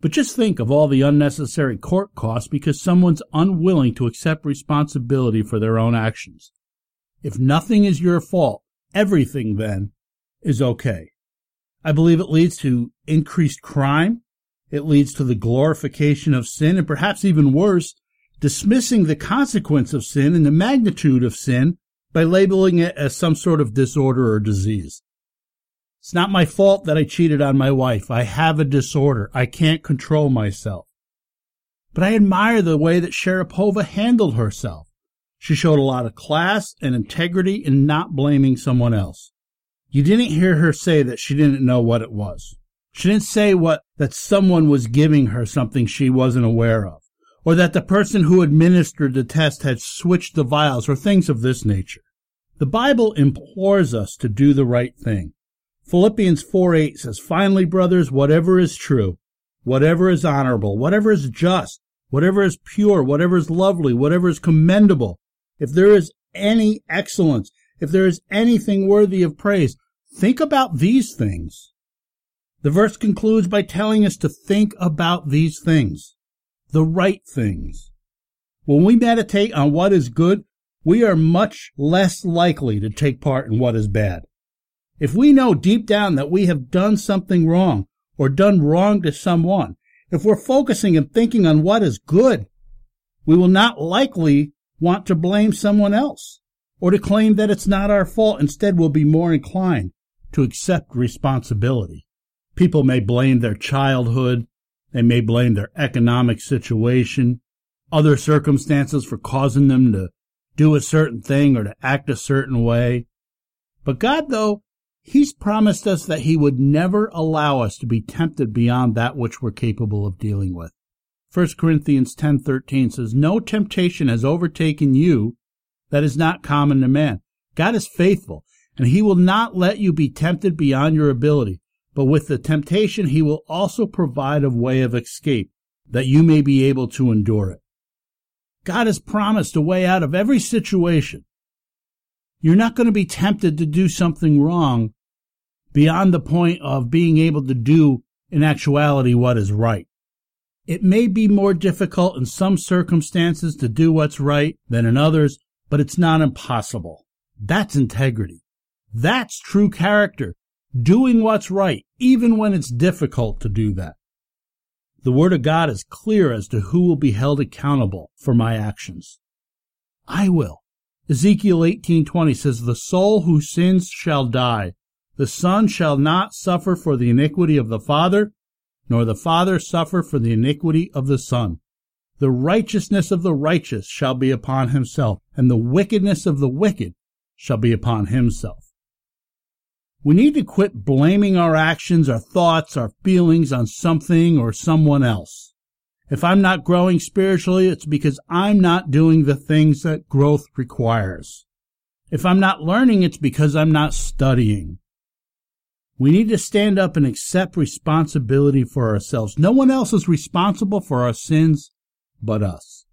But just think of all the unnecessary court costs because someone's unwilling to accept responsibility for their own actions. If nothing is your fault, everything then is okay. I believe it leads to increased crime. It leads to the glorification of sin and perhaps even worse, dismissing the consequence of sin and the magnitude of sin by labeling it as some sort of disorder or disease. It's not my fault that I cheated on my wife. I have a disorder. I can't control myself. But I admire the way that Sharapova handled herself. She showed a lot of class and integrity in not blaming someone else. You didn't hear her say that she didn't know what it was. She didn't say what that someone was giving her something she wasn't aware of or that the person who administered the test had switched the vials, or things of this nature. The Bible implores us to do the right thing. Philippians 4 8 says, Finally, brothers, whatever is true, whatever is honorable, whatever is just, whatever is pure, whatever is lovely, whatever is commendable, if there is any excellence, if there is anything worthy of praise, think about these things. The verse concludes by telling us to think about these things the right things. When we meditate on what is good, we are much less likely to take part in what is bad. If we know deep down that we have done something wrong or done wrong to someone, if we're focusing and thinking on what is good, we will not likely want to blame someone else or to claim that it's not our fault. Instead, we'll be more inclined to accept responsibility. People may blame their childhood, they may blame their economic situation, other circumstances for causing them to do a certain thing or to act a certain way. But God, though, He's promised us that He would never allow us to be tempted beyond that which we're capable of dealing with. 1 Corinthians 10:13 says, "No temptation has overtaken you that is not common to man. God is faithful, and he will not let you be tempted beyond your ability, but with the temptation he will also provide a way of escape, that you may be able to endure it. God has promised a way out of every situation. You're not going to be tempted to do something wrong beyond the point of being able to do in actuality what is right. It may be more difficult in some circumstances to do what's right than in others, but it's not impossible. That's integrity. That's true character doing what's right, even when it's difficult to do that. The Word of God is clear as to who will be held accountable for my actions. I will. Ezekiel 18:20 says, "The soul who sins shall die. The son shall not suffer for the iniquity of the father, nor the father suffer for the iniquity of the son. The righteousness of the righteous shall be upon himself, and the wickedness of the wicked shall be upon himself." We need to quit blaming our actions, our thoughts, our feelings on something or someone else. If I'm not growing spiritually, it's because I'm not doing the things that growth requires. If I'm not learning, it's because I'm not studying. We need to stand up and accept responsibility for ourselves. No one else is responsible for our sins but us.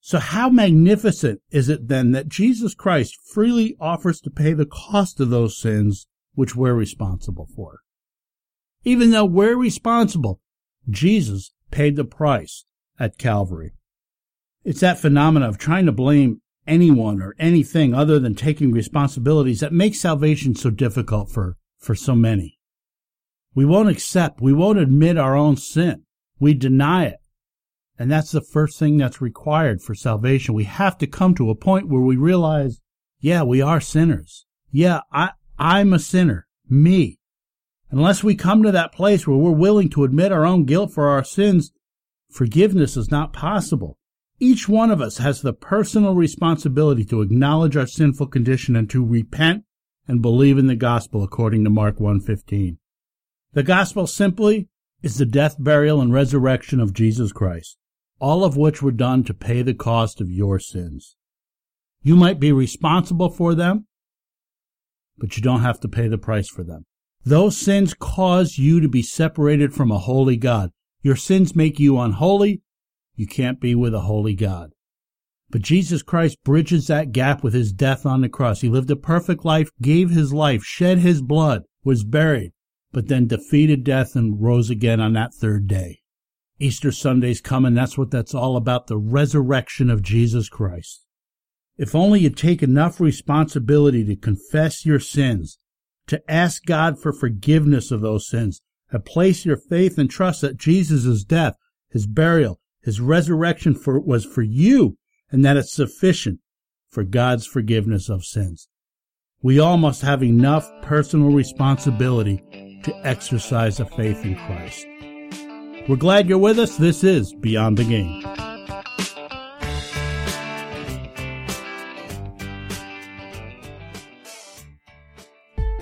So how magnificent is it then that Jesus Christ freely offers to pay the cost of those sins which we're responsible for? Even though we're responsible, Jesus paid the price at Calvary. It's that phenomenon of trying to blame anyone or anything other than taking responsibilities that makes salvation so difficult for, for so many. We won't accept, we won't admit our own sin. We deny it. And that's the first thing that's required for salvation. We have to come to a point where we realize, yeah, we are sinners. Yeah, I, I'm a sinner. Me. Unless we come to that place where we're willing to admit our own guilt for our sins, forgiveness is not possible. Each one of us has the personal responsibility to acknowledge our sinful condition and to repent and believe in the gospel according to Mark 1:15. The gospel simply is the death, burial, and resurrection of Jesus Christ all of which were done to pay the cost of your sins. You might be responsible for them, but you don't have to pay the price for them. Those sins cause you to be separated from a holy God. Your sins make you unholy. You can't be with a holy God. But Jesus Christ bridges that gap with his death on the cross. He lived a perfect life, gave his life, shed his blood, was buried, but then defeated death and rose again on that third day. Easter Sunday's coming. That's what that's all about the resurrection of Jesus Christ. If only you take enough responsibility to confess your sins, to ask God for forgiveness of those sins, to place your faith and trust that Jesus' death, his burial, his resurrection for, was for you, and that it's sufficient for God's forgiveness of sins. We all must have enough personal responsibility to exercise a faith in Christ. We're glad you're with us. This is Beyond the Game.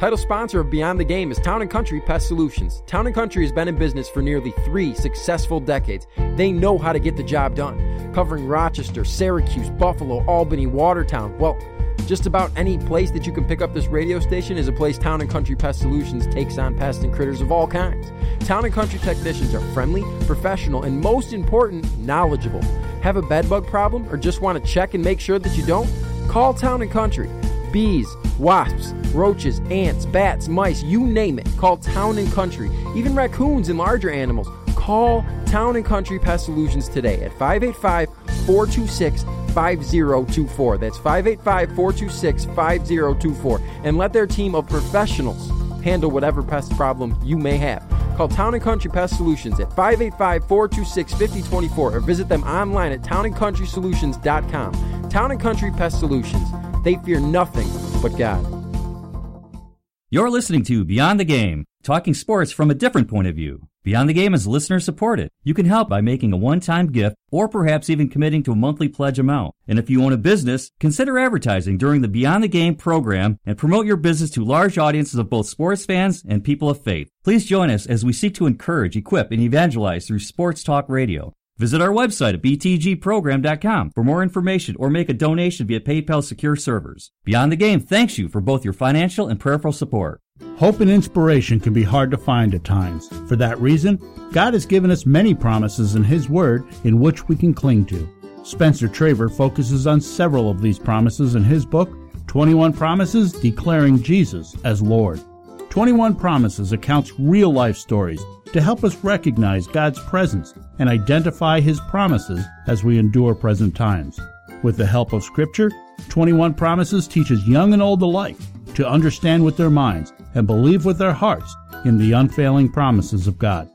Title sponsor of Beyond the Game is Town & Country Pest Solutions. Town & Country has been in business for nearly three successful decades. They know how to get the job done, covering Rochester, Syracuse, Buffalo, Albany, Watertown. Well, just about any place that you can pick up this radio station is a place Town and Country Pest Solutions takes on pests and critters of all kinds. Town and Country technicians are friendly, professional, and most important, knowledgeable. Have a bedbug problem or just want to check and make sure that you don't? Call Town and Country. Bees, wasps, roaches, ants, bats, mice, you name it. Call Town and Country. Even raccoons and larger animals. Call Town and Country Pest Solutions today at 585 426 5024. That's 585 426 5024. And let their team of professionals handle whatever pest problem you may have. Call Town and Country Pest Solutions at 585 426 5024 or visit them online at townandcountrysolutions.com. Town and Country Pest Solutions. They fear nothing but God. You're listening to Beyond the Game, talking sports from a different point of view. Beyond the Game is listener supported. You can help by making a one-time gift or perhaps even committing to a monthly pledge amount. And if you own a business, consider advertising during the Beyond the Game program and promote your business to large audiences of both sports fans and people of faith. Please join us as we seek to encourage, equip, and evangelize through sports talk radio. Visit our website at btgprogram.com for more information or make a donation via PayPal secure servers. Beyond the Game thanks you for both your financial and prayerful support. Hope and inspiration can be hard to find at times. For that reason, God has given us many promises in His Word in which we can cling to. Spencer Traver focuses on several of these promises in his book, 21 Promises Declaring Jesus as Lord. 21 Promises accounts real life stories to help us recognize God's presence and identify His promises as we endure present times. With the help of Scripture, 21 Promises teaches young and old alike to understand with their minds and believe with their hearts in the unfailing promises of God.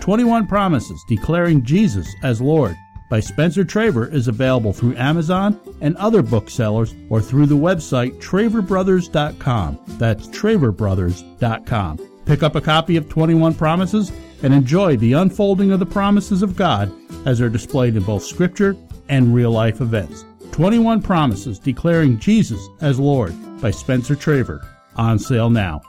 21 Promises Declaring Jesus as Lord by Spencer Traver is available through Amazon and other booksellers or through the website traverbrothers.com. That's traverbrothers.com. Pick up a copy of 21 Promises and enjoy the unfolding of the promises of God as they're displayed in both Scripture and real life events. 21 Promises Declaring Jesus as Lord by Spencer Traver. On sale now.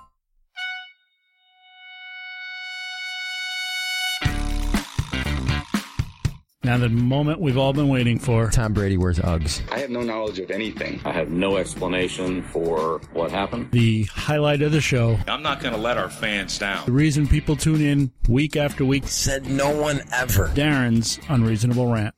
Now, the moment we've all been waiting for. Tom Brady wears Uggs. I have no knowledge of anything. I have no explanation for what happened. The highlight of the show. I'm not going to let our fans down. The reason people tune in week after week. Said no one ever. Darren's Unreasonable Rant.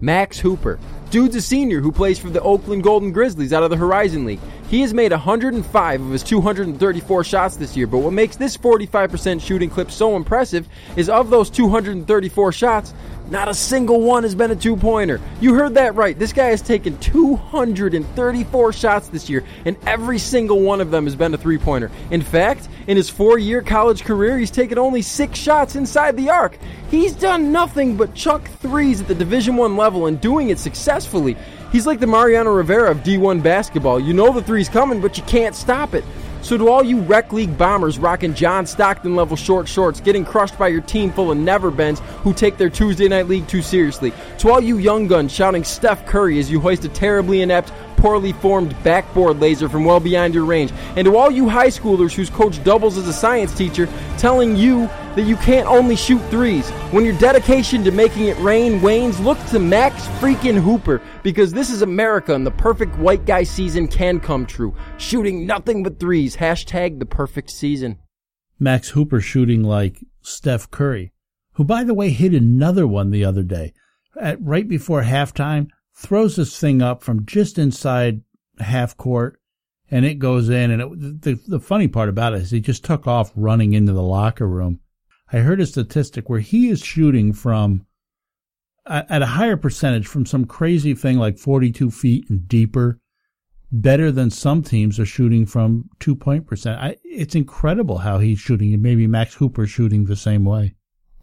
Max Hooper. Dude's a senior who plays for the Oakland Golden Grizzlies out of the Horizon League. He has made 105 of his 234 shots this year, but what makes this 45% shooting clip so impressive is of those 234 shots, not a single one has been a two pointer. You heard that right. This guy has taken 234 shots this year, and every single one of them has been a three pointer. In fact, in his four year college career, he's taken only six shots inside the arc. He's done nothing but chuck threes at the Division One level and doing it successfully. He's like the Mariano Rivera of D1 basketball. You know the three's coming, but you can't stop it. So to all you rec league bombers rocking John Stockton level short shorts, getting crushed by your team full of never bends who take their Tuesday night league too seriously. To all you young guns shouting Steph Curry as you hoist a terribly inept, poorly formed backboard laser from well beyond your range. And to all you high schoolers whose coach doubles as a science teacher, telling you that you can't only shoot threes. When your dedication to making it rain wanes, look to Max freaking Hooper because this is America and the perfect white guy season can come true. Shooting nothing but threes. Hashtag the perfect season. Max Hooper shooting like Steph Curry, who, by the way, hit another one the other day. At right before halftime, throws this thing up from just inside half court, and it goes in. And it, the the funny part about it is he just took off running into the locker room. I heard a statistic where he is shooting from at a higher percentage from some crazy thing like 42 feet and deeper, better than some teams are shooting from two point percent. I, it's incredible how he's shooting, and maybe Max Hooper shooting the same way.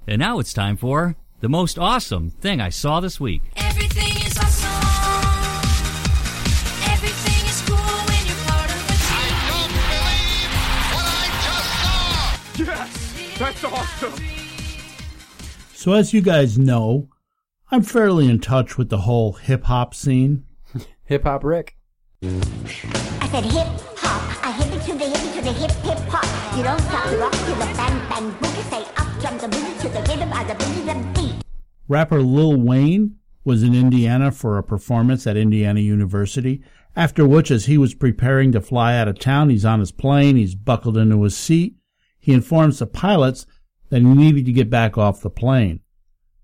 And now it's time for the most awesome thing I saw this week. Everything That's awesome! So, as you guys know, I'm fairly in touch with the whole hip hop scene. Hip Hop Rick. I said hip hop, I hip it to the hip to the hip hip hop. You don't stop the rock to the bang bang boogie. Say up jump the boogie to the rhythm of the boogie the beat. Rapper Lil Wayne was in Indiana for a performance at Indiana University, after which, as he was preparing to fly out of town, he's on his plane, he's buckled into his seat. He informs the pilots that he needed to get back off the plane.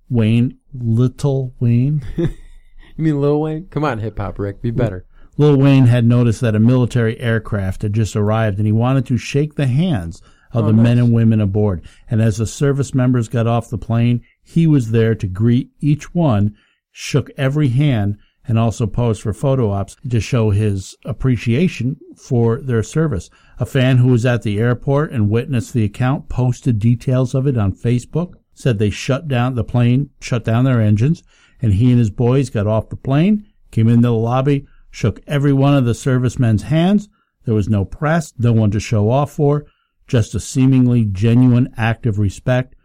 Wayne, Little Wayne, You mean Lil Wayne? Come on, Hip Hop Rick. Be better. Lil Wayne had noticed that a military aircraft had just arrived and he wanted to shake the hands of Oh, the nice. men and women aboard. And as the service members got off the plane, he was there to greet each one, shook every hand, and also posed for photo ops to show his appreciation for their service. A fan who was at the airport and witnessed the account posted details of it on Facebook, said they shut down the plane, shut down their engines, and he and his boys got off the plane, came into the lobby, shook every one of the servicemen's hands. There was no press, no one to show off for, just a seemingly genuine act of respect.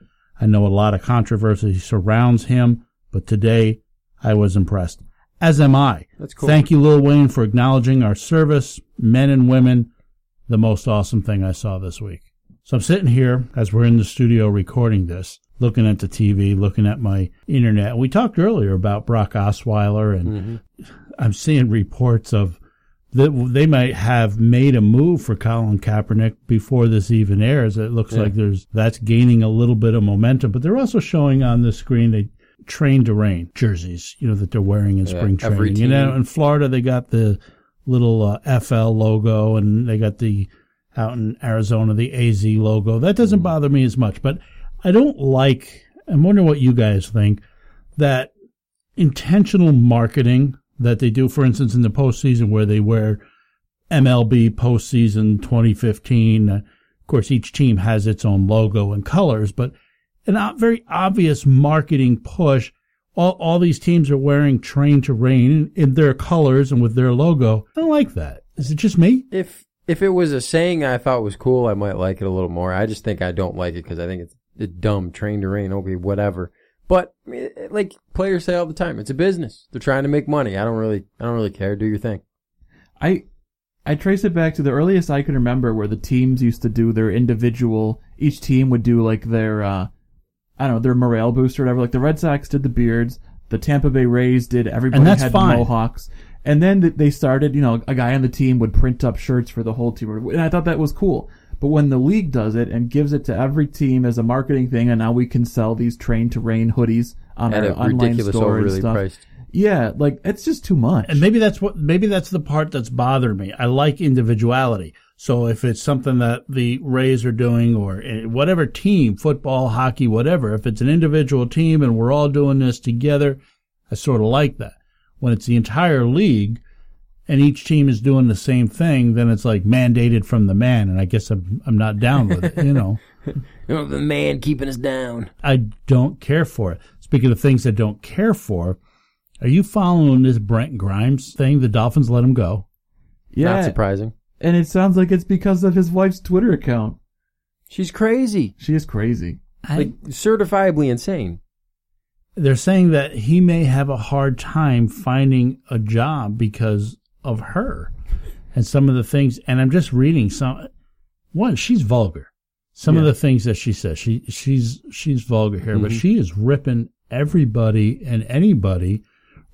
I know a lot of controversy surrounds him, but today I was impressed. As am I. That's cool. Thank you, Lil Wayne, for acknowledging our service, men and women. The most awesome thing I saw this week. So I'm sitting here as we're in the studio recording this, looking at the TV, looking at my internet. We talked earlier about Brock Osweiler, and mm-hmm. I'm seeing reports of that they might have made a move for Colin Kaepernick before this even airs. It looks Yeah. like there's that's gaining a little bit of momentum, but they're also showing on the screen they train to rain jerseys, you know, that they're wearing in Yeah, spring training. You know, in Florida they got the little uh, FL logo and they got the out in Arizona the AZ logo. That doesn't Mm. bother me as much, but I don't like. I'm wondering what you guys think that intentional marketing that they do, for instance, in the postseason where they wear MLB postseason 2015. Uh, of course, each team has its own logo and colors, but an o- very obvious marketing push. All, all these teams are wearing train to rain in, in their colors and with their logo. I don't like that. Is it just me? If if it was a saying I thought was cool, I might like it a little more. I just think I don't like it because I think it's, it's dumb. Train to rain, okay, whatever. But I mean, it- like players say all the time, it's a business. They're trying to make money. I don't really, I don't really care. Do your thing. I I trace it back to the earliest I can remember where the teams used to do their individual each team would do like their uh, I don't know their morale boost or whatever. Like the Red Sox did the beards, the Tampa Bay Rays did everybody And that's had fine. mohawks, and then they started. You know, a guy on the team would print up shirts for the whole team, and I thought that was cool. But when the league does it and gives it to every team as a marketing thing, and now we can sell these train to rain hoodies on At our a online ridiculous, store and stuff. priced. Yeah, like it's just too much. And maybe that's what maybe that's the part that's bothered me. I like individuality. So if it's something that the Rays are doing or eh, whatever team, football, hockey, whatever, if it's an individual team and we're all doing this together, I sort of like that. When it's the entire league and each team is doing the same thing, then it's like mandated from the man, and I guess I'm I'm not down with it, you know. The man keeping us down. I don't care for it. Speaking of things I don't care for, are you following this Brent Grimes thing? The Dolphins let him go. yeah, Not surprising. And it sounds like it's because of his wife's Twitter account. She's crazy. She is crazy. Like certifiably insane. They're saying that he may have a hard time finding a job because of her and some of the things. And I'm just reading some. One, she's vulgar. Some of the things that she says, she she's she's vulgar here, but Mhm. she is ripping everybody and anybody,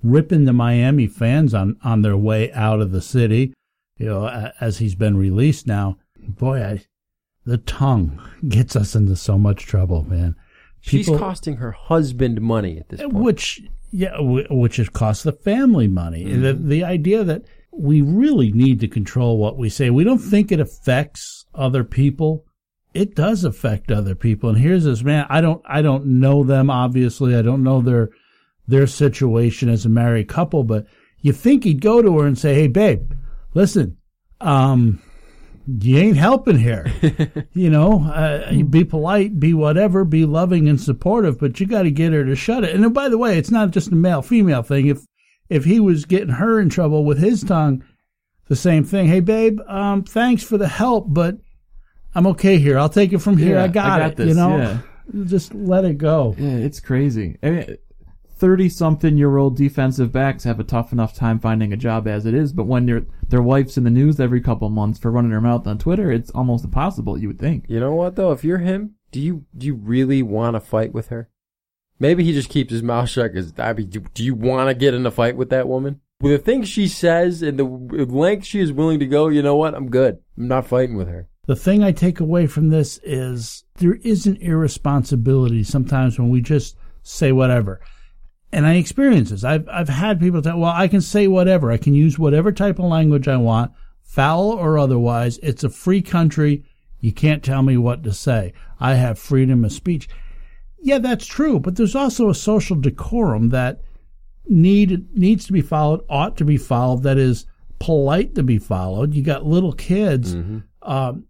ripping the Miami fans on on their way out of the city. You know, as he's been released now. Boy, I, the tongue gets us into so much trouble, man. She's costing her husband money at this point. which yeah, w- which has cost the family money. Mm-hmm. The the idea that we really need to control what we say. We don't think it affects other people. It does affect other people. And here's this man. I don't I don't know them obviously. I don't know their their situation as a married couple, but you think he'd go to her and say, "Hey, babe, listen, um." You ain't helping here. you know, uh, be polite, be whatever, be loving and supportive, but you got to get her to shut it. And by the way, it's not just a male female thing. If if he was getting her in trouble with his tongue, the same thing. Hey, babe, um, thanks for the help, but I'm okay here. I'll take it from here. Yeah, I got, I got it. this, You know, yeah. just let it go. Yeah, it's crazy. I mean, thirty-something-year-old defensive backs have a tough enough time finding a job as it is, but when your their wife's in the news every couple months for running her mouth on Twitter, it's almost impossible. You would think. You know what though? If you're him, do you do you really want to fight with her? Maybe he just keeps his mouth shut. Because I mean, do, do you want to get in a fight with that woman? With the things she says and the length she is willing to go, you know what? I'm good. I'm not fighting with her. The thing I take away from this is there is an irresponsibility sometimes when we just say whatever. And I experience this. I've I've had people tell, well, I can say whatever. I can use whatever type of language I want, foul or otherwise. It's a free country. You can't tell me what to say. I have freedom of speech. Yeah, that's true, but there's also a social decorum that need needs to be followed, ought to be followed, that is polite to be followed. You got little kids. Um,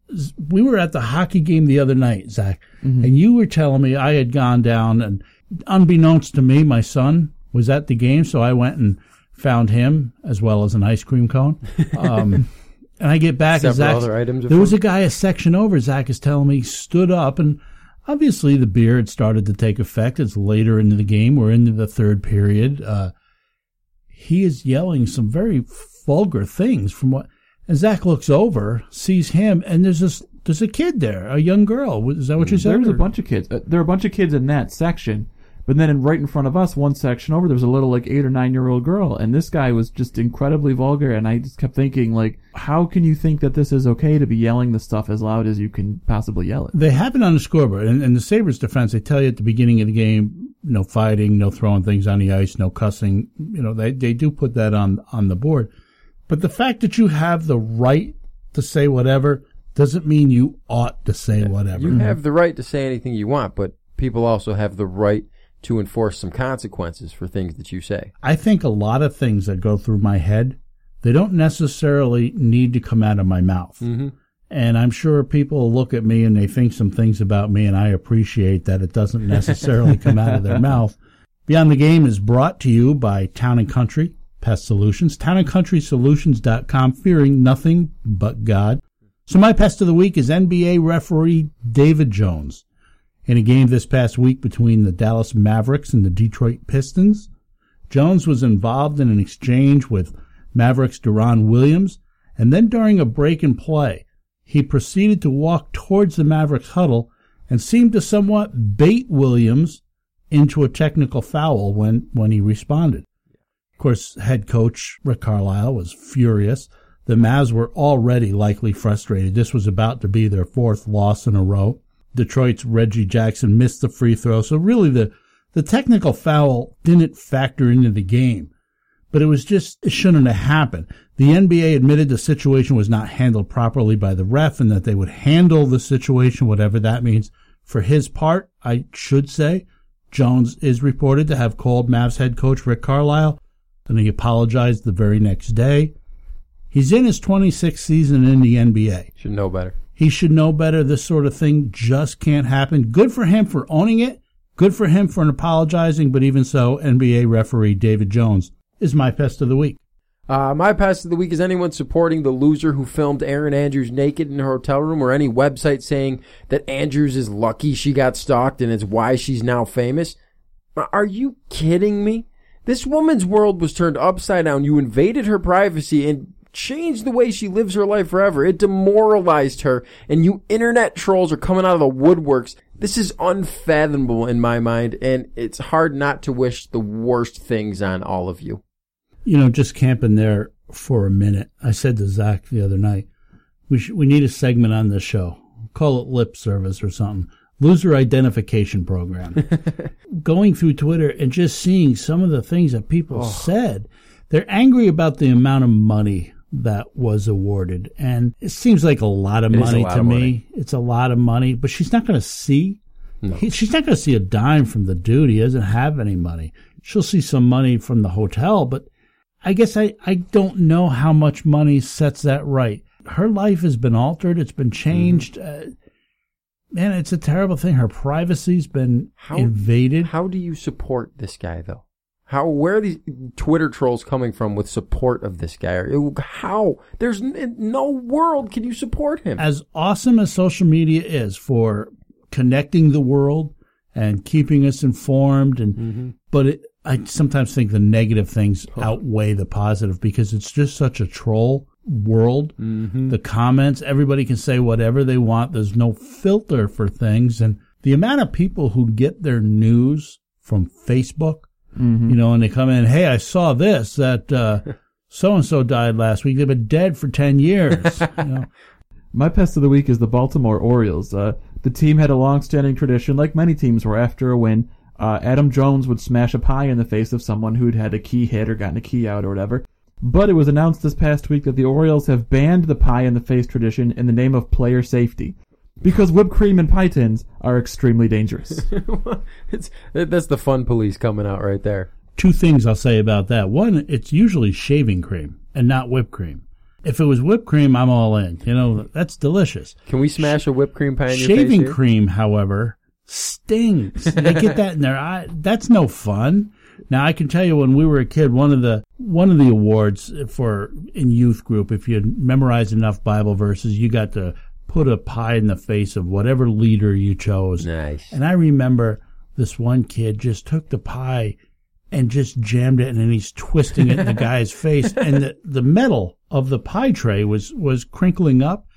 we were at the hockey game the other night, Zach, and you were telling me I had gone down, and unbeknownst to me, my son was at the game, so I went and found him as well as an ice cream cone. Um, and I get back, and Several Zach's- other items there was a guy a section over. Zach is telling me stood up, and obviously the beer had started to take effect. It's later into the game. We're into the third period. Uh, he is yelling some very vulgar things from what. And Zach looks over, sees him, and there's this there's a kid there, a young girl. Is that what you said? There was a bunch of kids. Uh, there were a bunch of kids in that section, but then in, right in front of us, one section over, there was a little like eight or nine year old girl, and this guy was just incredibly vulgar. And I just kept thinking, like, how can you think that this is okay to be yelling the stuff as loud as you can possibly yell it? They have it on the scoreboard. In, in the Sabres defense, they tell you at the beginning of the game, no fighting, no throwing things on the ice, no cussing. You know, they, they do put that on, on the board. But the fact that you have the right to say whatever doesn't mean you ought to say whatever. You mm-hmm. have the right to say anything you want, but people also have the right to enforce some consequences for things that you say. I think a lot of things that go through my head, they don't necessarily need to come out of my mouth. Mhm. And I'm sure people look at me and they think some things about me, and I appreciate that it doesn't necessarily come out of their mouth. Beyond the Game is brought to you by Town and Country Pest Solutions, townandcountrysolutions.com, fearing nothing but God. So my pest of the week is NBA referee David Jones. In a game this past week between the Dallas Mavericks and the Detroit Pistons, Jones was involved in an exchange with Mavericks Deron Williams, and then during a break in play, he proceeded to walk towards the Mavericks huddle and seemed to somewhat bait Williams into a technical foul when, when he responded. Of course, head coach Rick Carlisle was furious. The Mavs were already likely frustrated. This was about to be their fourth loss in a row. Detroit's Reggie Jackson missed the free throw, so really the, the technical foul didn't factor into the game. But it was just, it shouldn't have happened. The NBA admitted the situation was not handled properly by the ref and that they would handle the situation, whatever that means. For his part, I should say, Jones is reported to have called Mavs head coach Rick Carlisle and he apologized the very next day. He's in his 26th season in the NBA. Should know better. He should know better. This sort of thing just can't happen. Good for him for owning it. Good for him for apologizing. But even so, NBA referee David Jones is my pest of the week. Uh, my pest of the week is anyone supporting the loser who filmed Erin Andrews naked in her hotel room or any website saying that Andrews is lucky she got stalked and it's why she's now famous. Are you kidding me? This woman's world was turned upside down. You invaded her privacy and changed the way she lives her life forever. It demoralized her and you internet trolls are coming out of the woodworks. This is unfathomable in my mind and it's hard not to wish the worst things on all of you. You know, just camping there for a minute. I said to Zach the other night, we sh- we need a segment on this show. Call it lip service or something. Loser identification program. Going through Twitter and just seeing some of the things that people Oh. said. They're angry about the amount of money that was awarded. And it seems like a lot of It money lot to of me. money. It's a lot of money, but she's not going to see. He- she's not going to see a dime from the dude. He doesn't have any money. She'll see some money from the hotel, but I guess I, I don't know how much money sets that right. Her life has been altered. It's been changed. Uh, man, it's a terrible thing. Her privacy's been How- invaded. How do you support this guy though? How where are these Twitter trolls coming from with support of this guy? How there's n- no world can you support him? as awesome as social media is for connecting the world and keeping us informed and mm-hmm. but it, I sometimes think the negative things oh. outweigh the positive because it's just such a troll world. Mm-hmm. The comments, everybody can say whatever they want. There's no filter for things and the amount of people who get their news from Facebook, you know, and they come in, Hey, I saw this that, uh, so and so died last week. They've been dead for 10 years. you know. My pest of the week is the Baltimore Orioles. Uh, the team had a long-standing tradition, like many teams, where after a win, uh, Adam Jones would smash a pie in the face of someone who'd had a key hit or gotten a key out or whatever. But it was announced this past week that the Orioles have banned the pie in the face tradition in the name of player safety. Because whipped cream and pie tins are extremely dangerous. it's, that's the fun police coming out right there. two things I'll say about that. One, it's usually shaving cream and not whipped cream. If it was whipped cream, I'm all in. You know, that's delicious. Can we smash a whipped cream pie in your face Shaving here? cream, however, stings. they get that in their eye. That's no fun. Now I can tell you when we were a kid, one of the one of the awards for in youth group, if you had memorized enough Bible verses, you got to put a pie in the face of whatever leader you chose. Nice. And I remember this one kid just took the pie and just jammed it and then he's twisting it in the guy's face and the, the metal of the pie tray was was crinkling up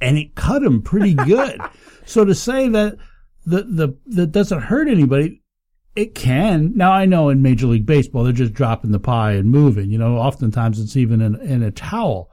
and it cut him pretty good. so to say that the the that doesn't hurt anybody, it can. Now I know in Major League Baseball they're just dropping the pie and moving. You know, oftentimes it's even in, in a towel.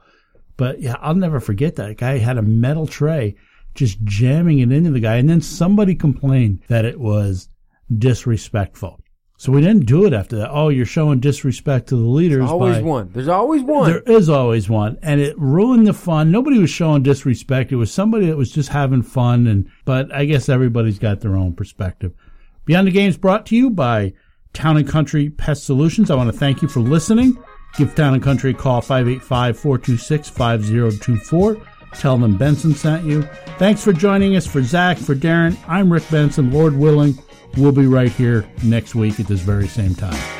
But yeah, I'll never forget that guy had a metal tray just jamming it into the guy, and then somebody complained that it was disrespectful. So we didn't do it after that. Oh, you're showing disrespect to the leaders. Always by- one. There's always one. there is always one, and it ruined the fun. Nobody was showing disrespect. It was somebody that was just having fun, and but I guess everybody's got their own perspective. Beyond the Games brought to you by Town and Country Pest Solutions. I want to thank you for listening. Give Town and Country a call 585-426-5024. Tell them Benson sent you. Thanks for joining us. For Zach, for Darren, I'm Rick Benson. Lord willing, we'll be right here next week at this very same time.